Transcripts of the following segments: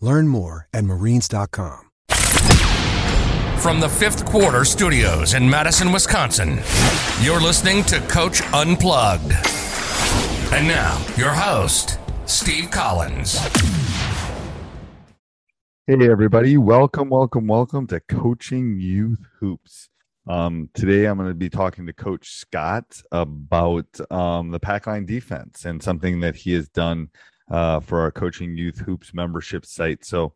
Learn more at marines.com. From the fifth quarter studios in Madison, Wisconsin, you're listening to Coach Unplugged. And now, your host, Steve Collins. Hey, everybody. Welcome, welcome, welcome to Coaching Youth Hoops. Um, today, I'm going to be talking to Coach Scott about um, the Packline defense and something that he has done uh, for our Coaching Youth Hoops membership site. So,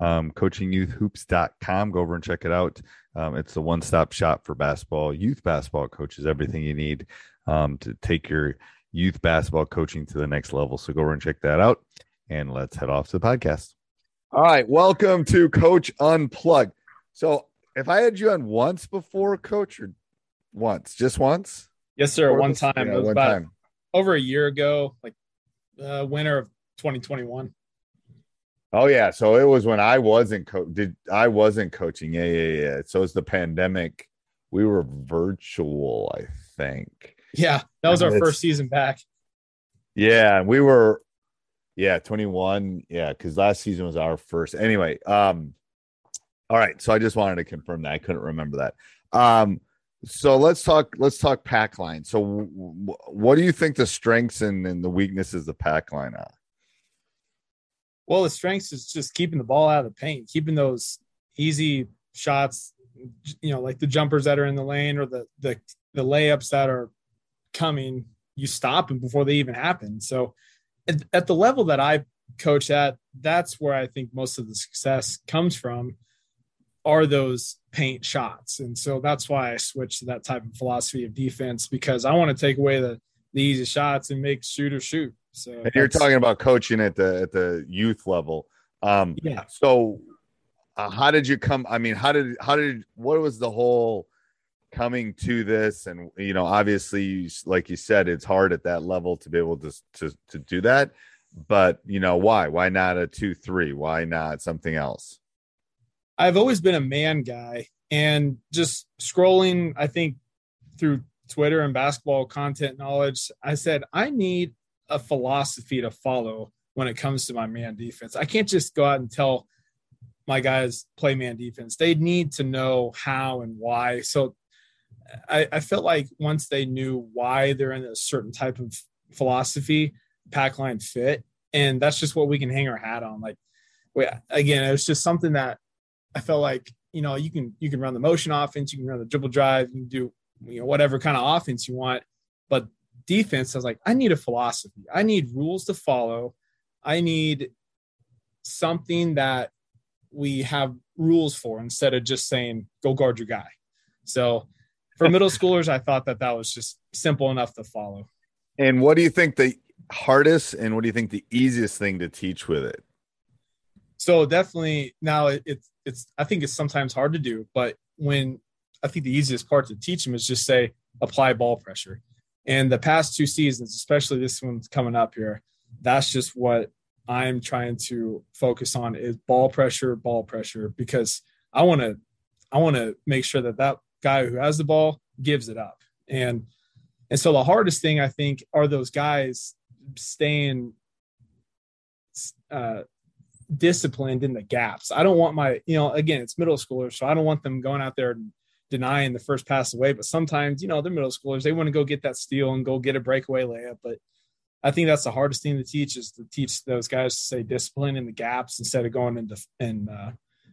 um, coachingyouthhoops.com. Go over and check it out. Um, it's the one stop shop for basketball, youth basketball coaches, everything you need um, to take your youth basketball coaching to the next level. So, go over and check that out. And let's head off to the podcast. All right. Welcome to Coach Unplugged. So, if I had you on once before, Coach, or once, just once? Yes, sir. Or one this- time. yeah, it was one about time. over a year ago, like uh, winter of 2021. Oh yeah, so it was when I wasn't co- did I wasn't coaching. Yeah, yeah, yeah. So it's the pandemic. We were virtual, I think. Yeah, that was our first season back. Yeah, we were yeah, 21. Yeah, cuz last season was our first. Anyway, um all right, so I just wanted to confirm that. I couldn't remember that. Um so let's talk let's talk pack line. So w- w- what do you think the strengths and, and the weaknesses of pack line are? Well, the strengths is just keeping the ball out of the paint, keeping those easy shots, you know, like the jumpers that are in the lane or the the the layups that are coming. You stop them before they even happen. So, at, at the level that I coach at, that's where I think most of the success comes from. Are those paint shots, and so that's why I switched to that type of philosophy of defense because I want to take away the the easy shots and make shooter shoot. So And you're talking about coaching at the at the youth level. Um yeah. So, uh, how did you come? I mean, how did how did what was the whole coming to this? And you know, obviously, like you said, it's hard at that level to be able to to to do that. But you know, why? Why not a two three? Why not something else? I've always been a man guy and just scrolling, I think, through Twitter and basketball content knowledge, I said, I need a philosophy to follow when it comes to my man defense. I can't just go out and tell my guys play man defense. They need to know how and why. So I, I felt like once they knew why they're in a certain type of philosophy, pack line fit. And that's just what we can hang our hat on. Like, we, again, it was just something that I felt like you know you can you can run the motion offense, you can run the dribble drive, you can do you know whatever kind of offense you want, but defense, I was like, I need a philosophy. I need rules to follow. I need something that we have rules for instead of just saying go guard your guy. So for middle schoolers, I thought that that was just simple enough to follow. And what do you think the hardest and what do you think the easiest thing to teach with it? So definitely now it, it's it's I think it's sometimes hard to do, but when I think the easiest part to teach them is just say apply ball pressure. And the past two seasons, especially this one's coming up here, that's just what I'm trying to focus on is ball pressure, ball pressure, because I want to I want to make sure that that guy who has the ball gives it up. And and so the hardest thing I think are those guys staying uh, disciplined in the gaps. I don't want my, you know, again, it's middle schoolers, so I don't want them going out there and denying the first pass away. But sometimes, you know, they're middle schoolers, they want to go get that steal and go get a breakaway layup. But I think that's the hardest thing to teach is to teach those guys to stay disciplined in the gaps instead of going into and uh,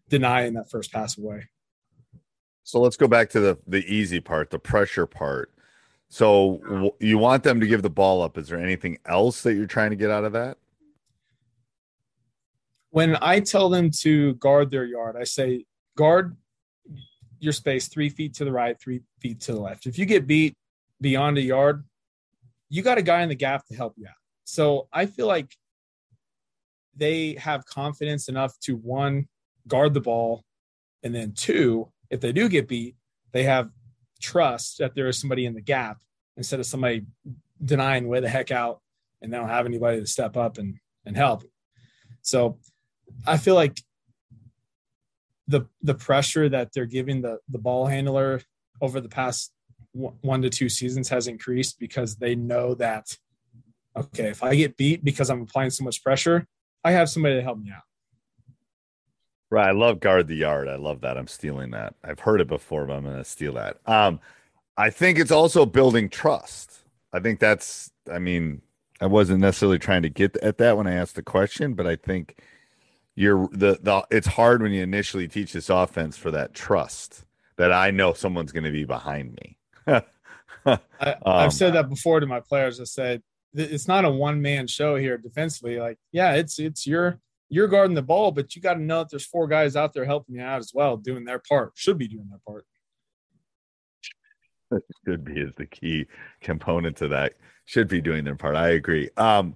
denying that first pass away. So let's go back to the the easy part, the pressure part. So you want them to give the ball up. Is there anything else that you're trying to get out of that? When I tell them to guard their yard, I say guard your space three feet to the right, three feet to the left. If you get beat beyond a yard, you got a guy in the gap to help you out. So I feel like they have confidence enough to one, guard the ball, and then two, if they do get beat, they have trust that there is somebody in the gap instead of somebody denying way the heck out and they don't have anybody to step up and, and help. So I feel like the the pressure that they're giving the the ball handler over the past one to two seasons has increased because they know that okay if i get beat because i'm applying so much pressure i have somebody to help me out. Right. I love guard the yard. I love that. I'm stealing that. I've heard it before but i'm going to steal that. Um i think it's also building trust. I think that's i mean i wasn't necessarily trying to get at that when i asked the question but i think you're the the it's hard when you initially teach this offense for that trust that I know someone's going to be behind me. I, have um, said that before to my players. I said it's not a one man show here defensively. Like, yeah, it's it's your you're guarding the ball, but you got to know that there's four guys out there helping you out as well, doing their part. Should be doing their part. Should be is the key component to that. Should be doing their part. I agree. Um,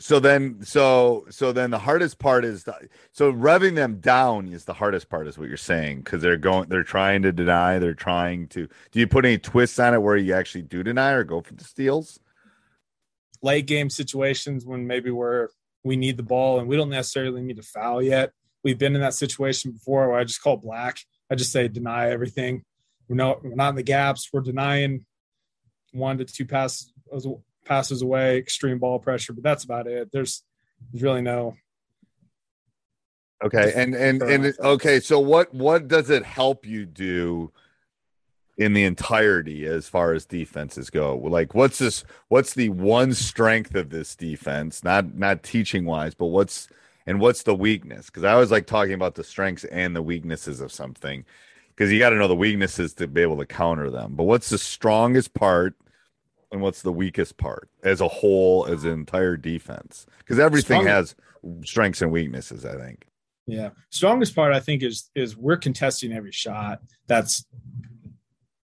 so then so so then the hardest part is the, so revving them down is the hardest part is what you're saying because they're going they're trying to deny they're trying to do you put any twists on it where you actually do deny or go for the steals? Late game situations when maybe we're we need the ball and we don't necessarily need to foul yet. We've been in that situation before where i just call black. I just say deny everything. We're not we're not in the gaps. We're denying one to two passes passes away, extreme ball pressure, but that's about it. There's there's really no Okay. And and and okay, so what what does it help you do in the entirety as far as defenses go? Like what's this what's the one strength of this defense? Not not teaching wise, but what's and what's the weakness? Because I always like talking about the strengths and the weaknesses of something. Because you got to know the weaknesses to be able to counter them. But what's the strongest part and what's the weakest part as a whole as an entire defense? Because everything has strengths and weaknesses i think. Yeah. Strongest part i think is is we're contesting every shot that's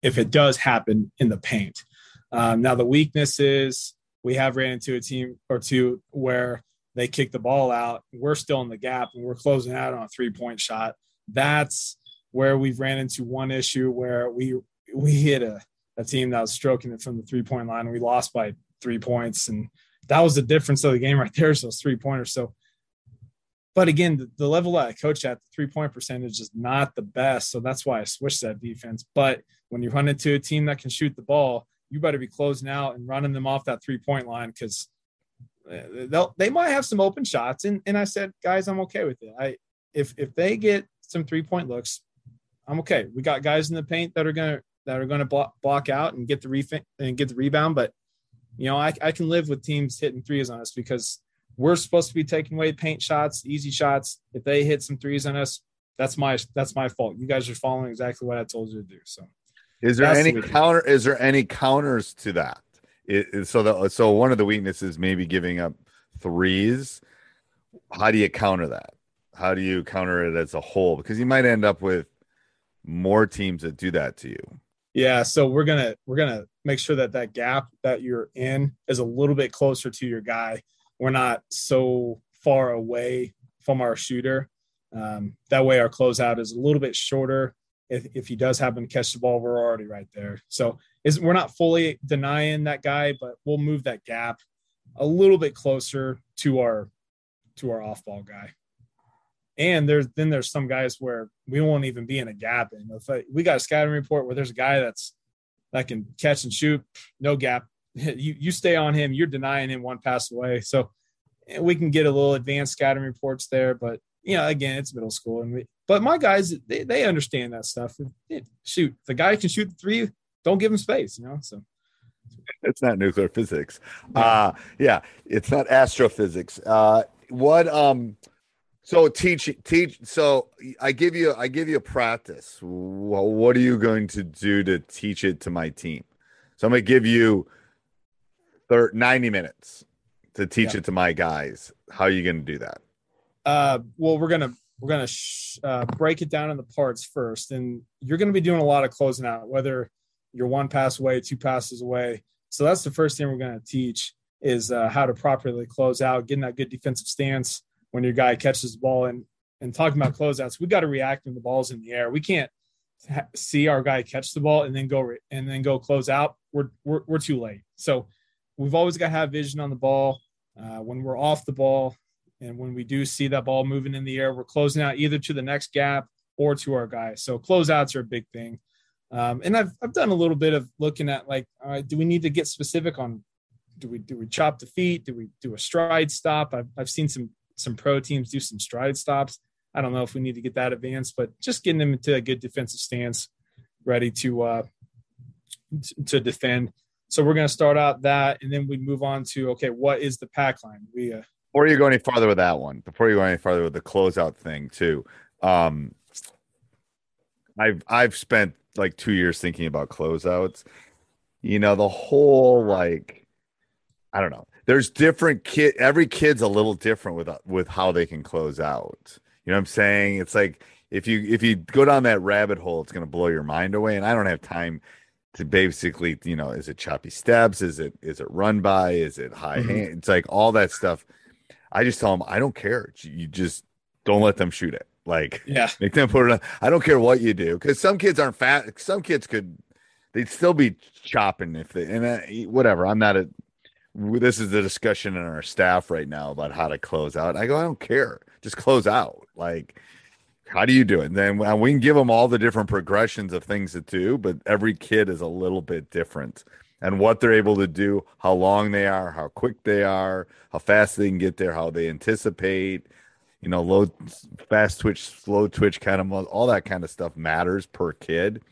if it does happen in the paint. Um, now the weakness is we have ran into a team or two where they kick the ball out. We're still in the gap and we're closing out on a three point shot. That's where we've ran into one issue where we we hit a a team that was stroking it from the three point line. We lost by three points, and that was the difference of the game right there. Is those three pointers. So, but again, the, the level that I coach at, the three point percentage is not the best. So that's why I switched that defense. But when you run into a team that can shoot the ball, you better be closing out and running them off that three point line because uh, they'll they might have some open shots. And and I said, guys, I'm okay with it. I if if they get some three point looks, I'm okay. We got guys in the paint that are gonna that are going to block, block out and get the ref- and get the rebound. But you know, I, I can live with teams hitting threes on us because we're supposed to be taking away paint shots, easy shots. If they hit some threes on us, that's my that's my fault. You guys are following exactly what I told you to do. So, is there any counter? Is there any counters to that? It, so the so one of the weaknesses maybe giving up threes. How do you counter that? How do you counter it as a whole? Because you might end up with more teams that do that to you. Yeah, so we're gonna we're gonna make sure that that gap that you're in is a little bit closer to your guy. We're not so far away from our shooter. Um, that way, our closeout is a little bit shorter. If, if he does happen to catch the ball, we're already right there. So is we're not fully denying that guy, but we'll move that gap a little bit closer to our to our off ball guy. And there's then there's some guys where we won't even be in a gap. And if I, we got a scouting report where there's a guy that's that can catch and shoot, no gap. You you stay on him, you're denying him one pass away. So we can get a little advanced scouting reports there, but you know, again, it's middle school, and we, but my guys they, they understand that stuff. Shoot, the guy can shoot the three, don't give him space, you know. So it's not nuclear physics. Yeah. Uh yeah, it's not astrophysics. Uh what um so teach teach so I give you I give you a practice. What are you going to do to teach it to my team? So I'm going to give you 30, 90 minutes to teach yeah. it to my guys. How are you going to do that? Uh well we're going to we're to sh- uh, break it down into parts first and you're going to be doing a lot of closing out whether you're one pass away, two passes away. So that's the first thing we're going to teach is uh, how to properly close out, getting that good defensive stance when your guy catches the ball and and talking about closeouts, we got to react when the ball's in the air. We can't ha- see our guy catch the ball and then go re- and then go close out. We're, we're we're too late. So we've always got to have vision on the ball uh, when we're off the ball and when we do see that ball moving in the air. We're closing out either to the next gap or to our guy. So closeouts are a big thing. Um, and I've I've done a little bit of looking at like, all right, do we need to get specific on do we do we chop the feet? Do we do a stride stop? I've I've seen some some pro teams do some stride stops. I don't know if we need to get that advanced, but just getting them into a good defensive stance, ready to uh, to defend. So we're going to start out that, and then we move on to okay, what is the pack line? We uh, before you go any farther with that one, before you go any farther with the closeout thing too. Um, I've I've spent like two years thinking about closeouts. You know, the whole like I don't know there's different kid every kid's a little different with with how they can close out. You know what i'm saying? It's like if you if you go down that rabbit hole it's going to blow your mind away and i don't have time to basically you know is it choppy steps? Is it is it run by? Is it high mm-hmm. hand? It's like all that stuff. I just tell them i don't care. You just don't let them shoot it. Like yeah. make them put it on. I don't care what you do because some kids aren't fat some kids could they'd still be chopping if they and uh, whatever i'm not a this is the discussion in our staff right now about how to close out. I go, I don't care, just close out. Like, how do you do it? And then uh, we can give them all the different progressions of things to do, but every kid is a little bit different. And what they're able to do, how long they are, how quick they are, how fast they can get there, how they anticipate, you know, low, fast twitch, slow twitch kind of, all that kind of stuff matters per kid.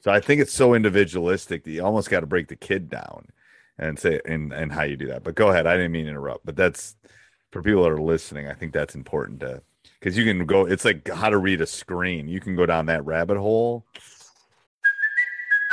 So I think it's so individualistic that you almost got to break the kid down and say and and how you do that. But go ahead. I didn't mean to interrupt, but that's for people that are listening. I think that's important to because you can go. It's like how to read a screen. You can go down that rabbit hole.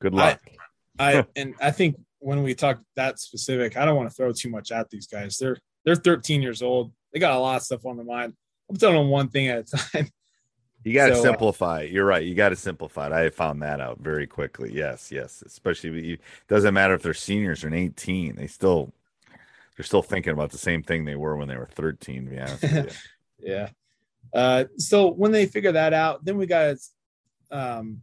Good luck. I, I and I think when we talk that specific, I don't want to throw too much at these guys. They're they're 13 years old. They got a lot of stuff on their mind. I'm telling them one thing at a time. You got to so, uh, simplify. You're right. You got to simplify it. I found that out very quickly. Yes, yes. Especially it doesn't matter if they're seniors or 18. They still they're still thinking about the same thing they were when they were 13. To be honest with you. yeah. Uh, so when they figure that out, then we got to um,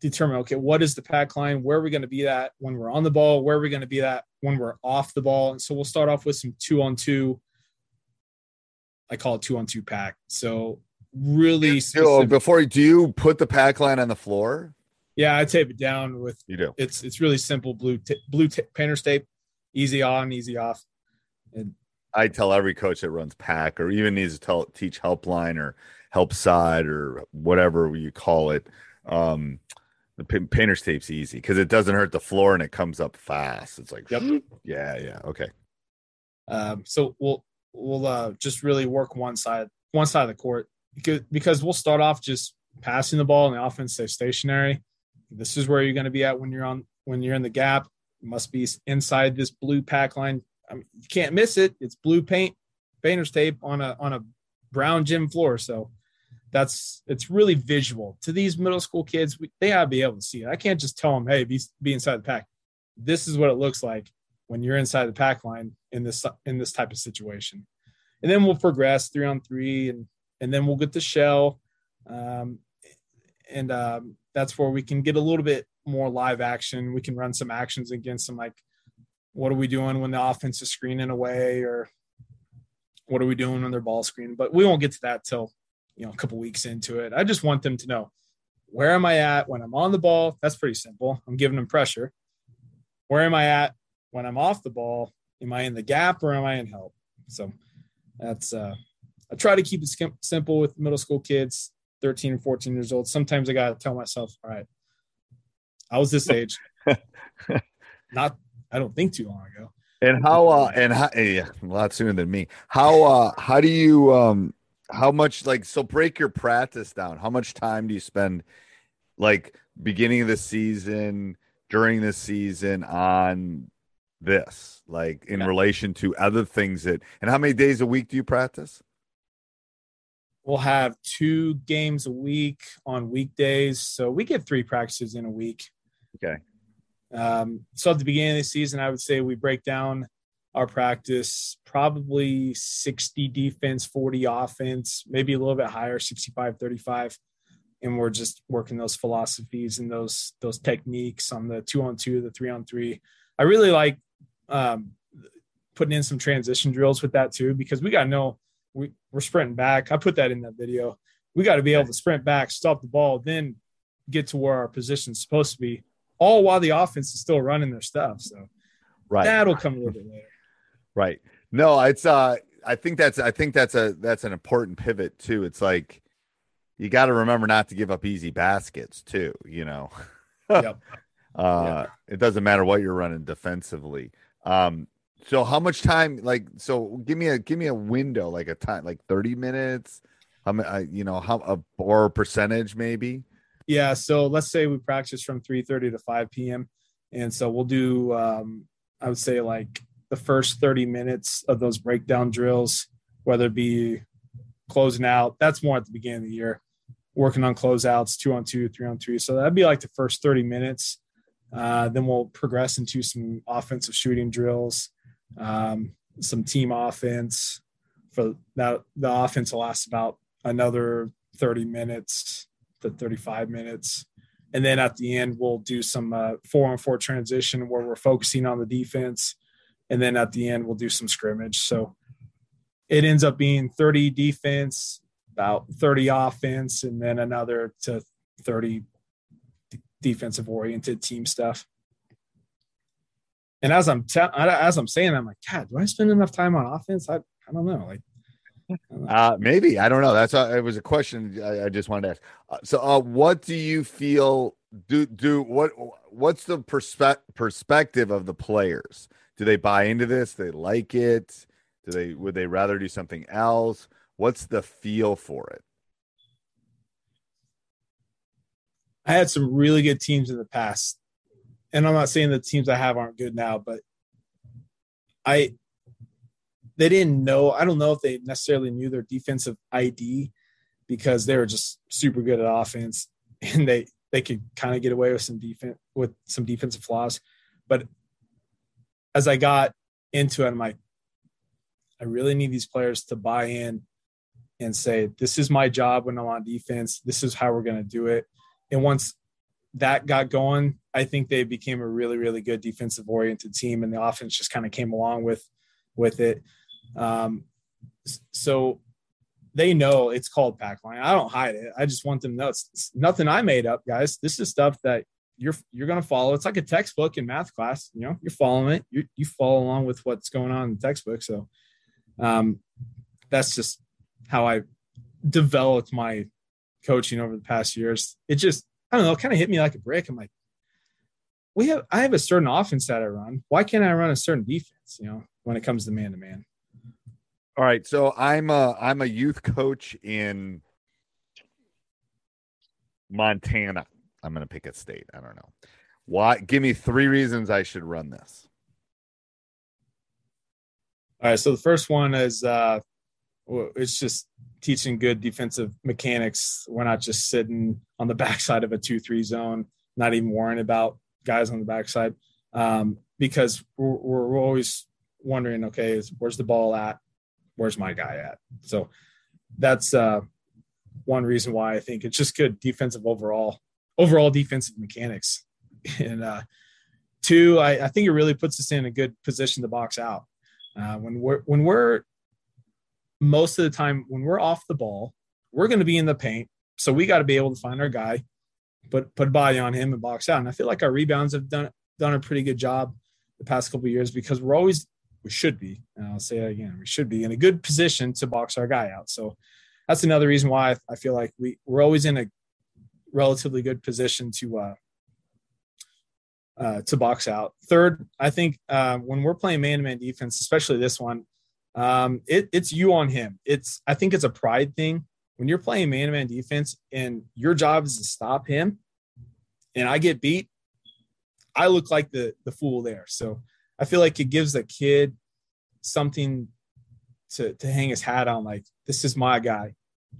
determine okay, what is the pack line? Where are we going to be at when we're on the ball? Where are we going to be at when we're off the ball? And so we'll start off with some two on two. I call it two on two pack. So really so before do you put the pack line on the floor yeah i tape it down with you do it's it's really simple blue t- blue t- painter's tape easy on easy off and i tell every coach that runs pack or even needs to tell teach helpline or help side or whatever you call it um the painter's tape's easy because it doesn't hurt the floor and it comes up fast it's like yep. yeah yeah okay um so we'll we'll uh just really work one side one side of the court because because we'll start off just passing the ball and the offense stays stationary. This is where you're going to be at when you're on when you're in the gap. You must be inside this blue pack line. I mean, you can't miss it. It's blue paint, painter's tape on a on a brown gym floor. So that's it's really visual to these middle school kids. We, they gotta be able to see it. I can't just tell them, "Hey, be be inside the pack." This is what it looks like when you're inside the pack line in this in this type of situation, and then we'll progress three on three, and and then we'll get the shell, um, and um, that's where we can get a little bit more live action. We can run some actions against them, like what are we doing when the offense is screening away, or what are we doing when they're ball screen? But we won't get to that till you know a couple weeks into it. I just want them to know where am I at when I'm on the ball. That's pretty simple. I'm giving them pressure. Where am I at when I'm off the ball? Am I in the gap or am I in help? So that's uh I try to keep it simple with middle school kids, 13 and 14 years old. Sometimes I got to tell myself, all right, I was this age. Not, I don't think too long ago. And how, uh, and how, yeah, a lot sooner than me. How, uh, how do you, um, how much like, so break your practice down. How much time do you spend like beginning of the season, during the season on this, like in relation to other things that, and how many days a week do you practice? We'll have two games a week on weekdays. So we get three practices in a week. Okay. Um, so at the beginning of the season, I would say we break down our practice probably 60 defense, 40 offense, maybe a little bit higher, 65, 35. And we're just working those philosophies and those those techniques on the two on two, the three on three. I really like um, putting in some transition drills with that too, because we got to know we, we're sprinting back. I put that in that video. We got to be able to sprint back, stop the ball, then get to where our position's supposed to be, all while the offense is still running their stuff. So right. that'll come a little bit later. Right. No, it's uh I think that's I think that's a that's an important pivot too. It's like you got to remember not to give up easy baskets too, you know. yep. Uh it doesn't matter what you're running defensively. Um so how much time? Like, so give me a give me a window, like a time, like thirty minutes. How many? You know, how a or a percentage maybe. Yeah. So let's say we practice from three thirty to five p.m. And so we'll do, um, I would say, like the first thirty minutes of those breakdown drills, whether it be closing out. That's more at the beginning of the year. Working on closeouts, two on two, three on three. So that'd be like the first thirty minutes. Uh, then we'll progress into some offensive shooting drills um, some team offense. For that, the offense will last about another 30 minutes to 35 minutes. And then at the end, we'll do some uh, four on four transition where we're focusing on the defense. And then at the end, we'll do some scrimmage. So it ends up being 30 defense, about 30 offense, and then another to 30 defensive oriented team stuff. And as I'm te- as I'm saying, I'm like, God, do I spend enough time on offense? I, I don't know. Like, uh, maybe I don't know. That's a, it was a question I, I just wanted to ask. Uh, so, uh, what do you feel? Do do what? What's the perspe- perspective of the players? Do they buy into this? They like it? Do they would they rather do something else? What's the feel for it? I had some really good teams in the past and I'm not saying the teams I have aren't good now, but I they didn't know. I don't know if they necessarily knew their defensive ID because they were just super good at offense and they they could kind of get away with some defense with some defensive flaws. But as I got into it, I'm like, I really need these players to buy in and say, this is my job when I'm on defense. This is how we're going to do it. And once that got going, I think they became a really, really good defensive oriented team, and the offense just kind of came along with with it. Um, so they know it's called pack line. I don't hide it. I just want them to know it's, it's nothing I made up, guys. This is stuff that you're you're gonna follow. It's like a textbook in math class. You know, you're following it. You you follow along with what's going on in the textbook. So um, that's just how I developed my coaching over the past years. It just I don't know, kind of hit me like a brick. I'm like, we have I have a certain offense that I run. Why can't I run a certain defense? You know, when it comes to man to man. All right, so I'm a I'm a youth coach in Montana. I'm going to pick a state. I don't know. Why? Give me three reasons I should run this. All right. So the first one is uh, it's just teaching good defensive mechanics. We're not just sitting on the backside of a two-three zone, not even worrying about guys on the backside, um, because we're, we're always wondering, okay, where's the ball at? Where's my guy at? So that's uh, one reason why I think it's just good defensive overall, overall defensive mechanics, and uh, two, I, I think it really puts us in a good position to box out. Uh, when we're when we're most of the time when we're off the ball, we're going to be in the paint, so we got to be able to find our guy, put put body on him and box out. And I feel like our rebounds have done done a pretty good job the past couple years because we're always we should be, and I'll say it again, we should be in a good position to box our guy out. So that's another reason why I feel like we we're always in a relatively good position to uh, uh, to box out. Third, I think uh, when we're playing man-to-man defense, especially this one, um, it, it's you on him. It's I think it's a pride thing. When you're playing man-to-man defense and your job is to stop him, and I get beat, I look like the the fool there. So I feel like it gives a kid something to to hang his hat on. Like this is my guy.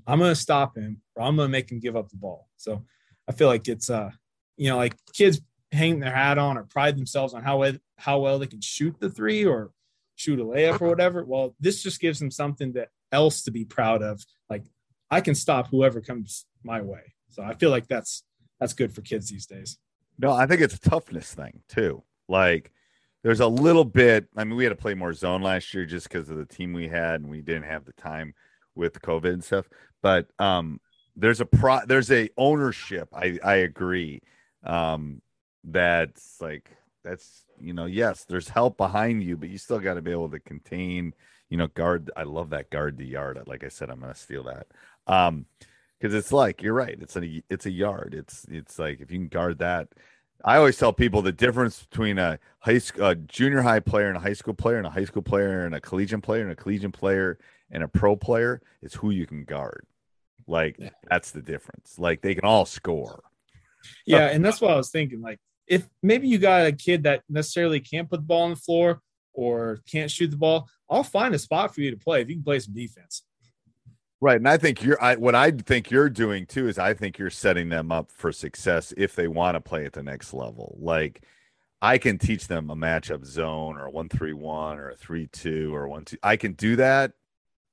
I'm gonna stop him, or I'm gonna make him give up the ball. So I feel like it's uh, you know, like kids hang their hat on or pride themselves on how well, how well they can shoot the three or shoot a layup or whatever. Well, this just gives them something that else to be proud of. Like I can stop whoever comes my way. So I feel like that's that's good for kids these days. No, I think it's a toughness thing too. Like there's a little bit. I mean, we had to play more zone last year just because of the team we had, and we didn't have the time with COVID and stuff. But um, there's a pro, there's a ownership. I I agree. Um, that's like that's you know yes there's help behind you but you still got to be able to contain you know guard i love that guard the yard like i said i'm gonna steal that um because it's like you're right it's a it's a yard it's it's like if you can guard that i always tell people the difference between a high school a junior high player and a high school player and a high school player and a collegiate player and a collegiate player and a pro player is who you can guard like yeah. that's the difference like they can all score yeah and that's what i was thinking like if maybe you got a kid that necessarily can't put the ball on the floor or can't shoot the ball, I'll find a spot for you to play if you can play some defense. Right, and I think you're. I, what I think you're doing too is I think you're setting them up for success if they want to play at the next level. Like I can teach them a matchup zone or a one three one or a three two or one two. I can do that.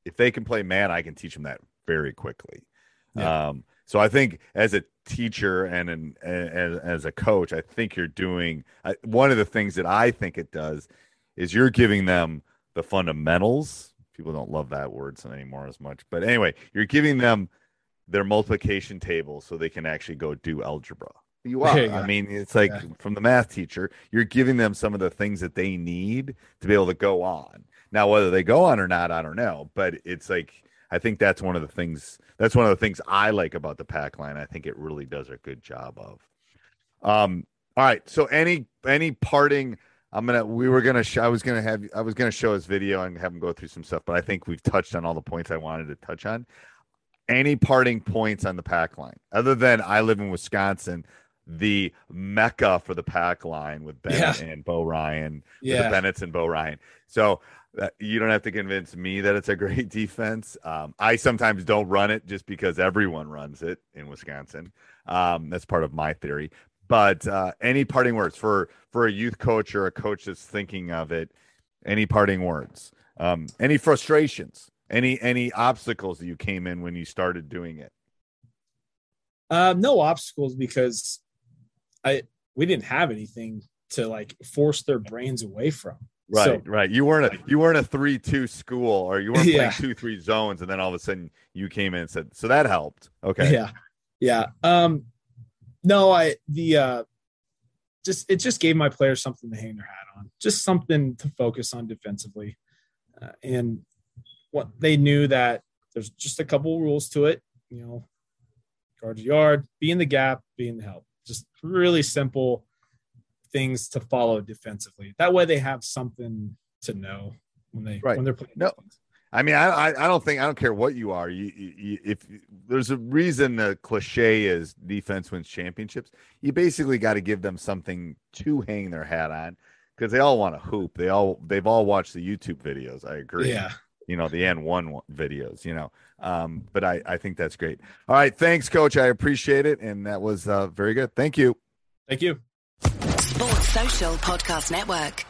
If they can play man, I can teach them that very quickly. Yeah. Um, so I think as a teacher and an, as, as a coach, I think you're doing one of the things that I think it does is you're giving them the fundamentals. People don't love that word anymore as much, but anyway, you're giving them their multiplication table so they can actually go do algebra. You are. Yeah. I mean, it's like yeah. from the math teacher, you're giving them some of the things that they need to be able to go on. Now, whether they go on or not, I don't know, but it's like I think that's one of the things. That's one of the things I like about the pack line. I think it really does a good job of. Um. All right. So any any parting. I'm gonna. We were gonna. Sh- I was gonna have. I was gonna show his video and have him go through some stuff. But I think we've touched on all the points I wanted to touch on. Any parting points on the pack line other than I live in Wisconsin, the mecca for the pack line with Bennett yeah. and Bo Ryan, yeah, the Bennett's and Bo Ryan. So you don't have to convince me that it's a great defense. Um, I sometimes don't run it just because everyone runs it in Wisconsin. Um, that's part of my theory. But uh, any parting words for for a youth coach or a coach that's thinking of it? Any parting words? Um, any frustrations? Any any obstacles that you came in when you started doing it? Uh, no obstacles because I we didn't have anything to like force their brains away from. Right, so, right. You weren't a you weren't a three two school, or you weren't playing two three zones, and then all of a sudden you came in and said, so that helped. Okay. Yeah, yeah. Um, no, I the uh, just it just gave my players something to hang their hat on, just something to focus on defensively, uh, and what they knew that there's just a couple rules to it. You know, guard your yard, be in the gap, be in the help. Just really simple things to follow defensively. That way, they have something to know when they right. when they're playing. No, defense. I mean, I I don't think I don't care what you are. You, you, if there's a reason the cliche is defense wins championships, you basically got to give them something to hang their hat on because they all want to hoop. They all they've all watched the YouTube videos. I agree. Yeah. You know the And1 videos. You know, um, but I I think that's great. All right, thanks, Coach. I appreciate it, and that was uh, very good. Thank you. Thank you. Sports Social Podcast Network.